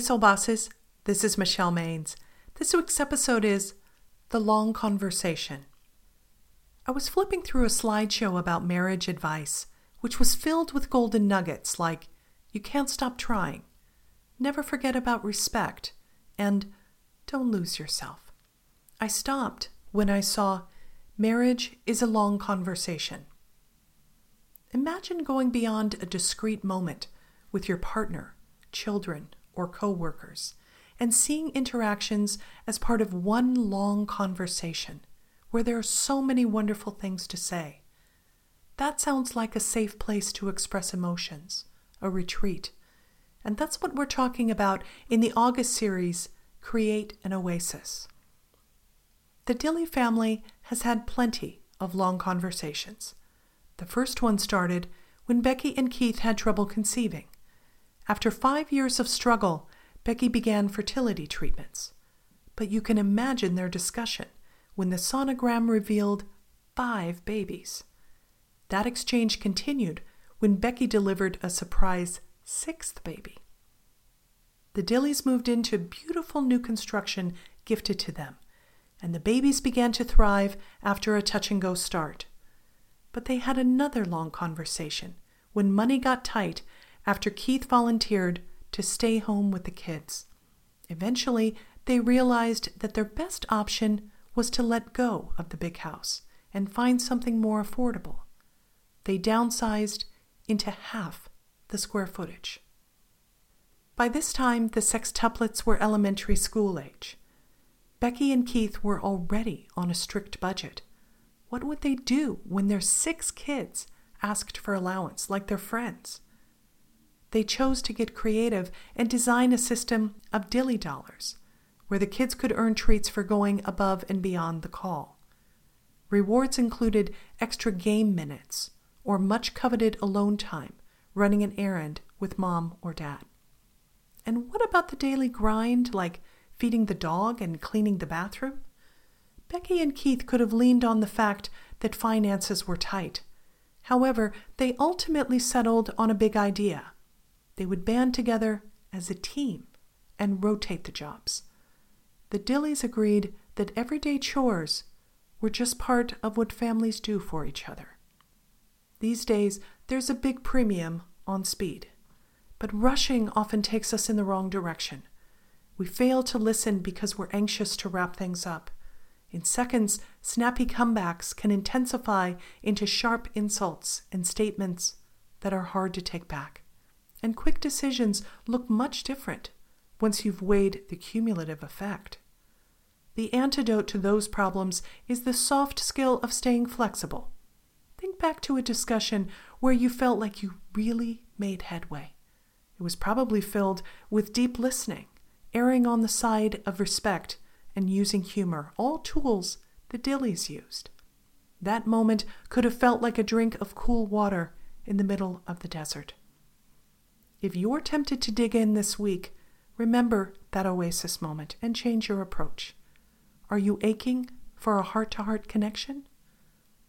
Soul Bosses, this is Michelle Maines. This week's episode is The Long Conversation. I was flipping through a slideshow about marriage advice, which was filled with golden nuggets like you can't stop trying, never forget about respect, and don't lose yourself. I stopped when I saw marriage is a long conversation. Imagine going beyond a discrete moment with your partner, children, or coworkers and seeing interactions as part of one long conversation where there are so many wonderful things to say. That sounds like a safe place to express emotions, a retreat. And that's what we're talking about in the August series, Create an Oasis. The Dilley family has had plenty of long conversations. The first one started when Becky and Keith had trouble conceiving. After five years of struggle, Becky began fertility treatments. But you can imagine their discussion when the sonogram revealed five babies. That exchange continued when Becky delivered a surprise sixth baby. The Dilleys moved into beautiful new construction gifted to them, and the babies began to thrive after a touch and go start. But they had another long conversation when money got tight after Keith volunteered to stay home with the kids. Eventually, they realized that their best option was to let go of the big house and find something more affordable. They downsized into half the square footage. By this time, the sextuplets were elementary school age. Becky and Keith were already on a strict budget. What would they do when their six kids asked for allowance like their friends? They chose to get creative and design a system of dilly dollars, where the kids could earn treats for going above and beyond the call. Rewards included extra game minutes or much coveted alone time running an errand with mom or dad. And what about the daily grind, like feeding the dog and cleaning the bathroom? Becky and Keith could have leaned on the fact that finances were tight. However, they ultimately settled on a big idea they would band together as a team and rotate the jobs. The Dilleys agreed that everyday chores were just part of what families do for each other. These days, there's a big premium on speed, but rushing often takes us in the wrong direction. We fail to listen because we're anxious to wrap things up. In seconds, snappy comebacks can intensify into sharp insults and statements that are hard to take back and quick decisions look much different once you've weighed the cumulative effect. The antidote to those problems is the soft skill of staying flexible. Think back to a discussion where you felt like you really made headway. It was probably filled with deep listening, erring on the side of respect, and using humor, all tools the Dilleys used. That moment could have felt like a drink of cool water in the middle of the desert. If you're tempted to dig in this week, remember that oasis moment and change your approach. Are you aching for a heart to heart connection?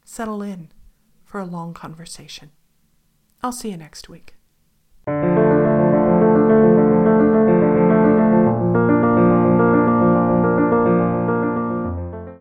Settle in for a long conversation. I'll see you next week.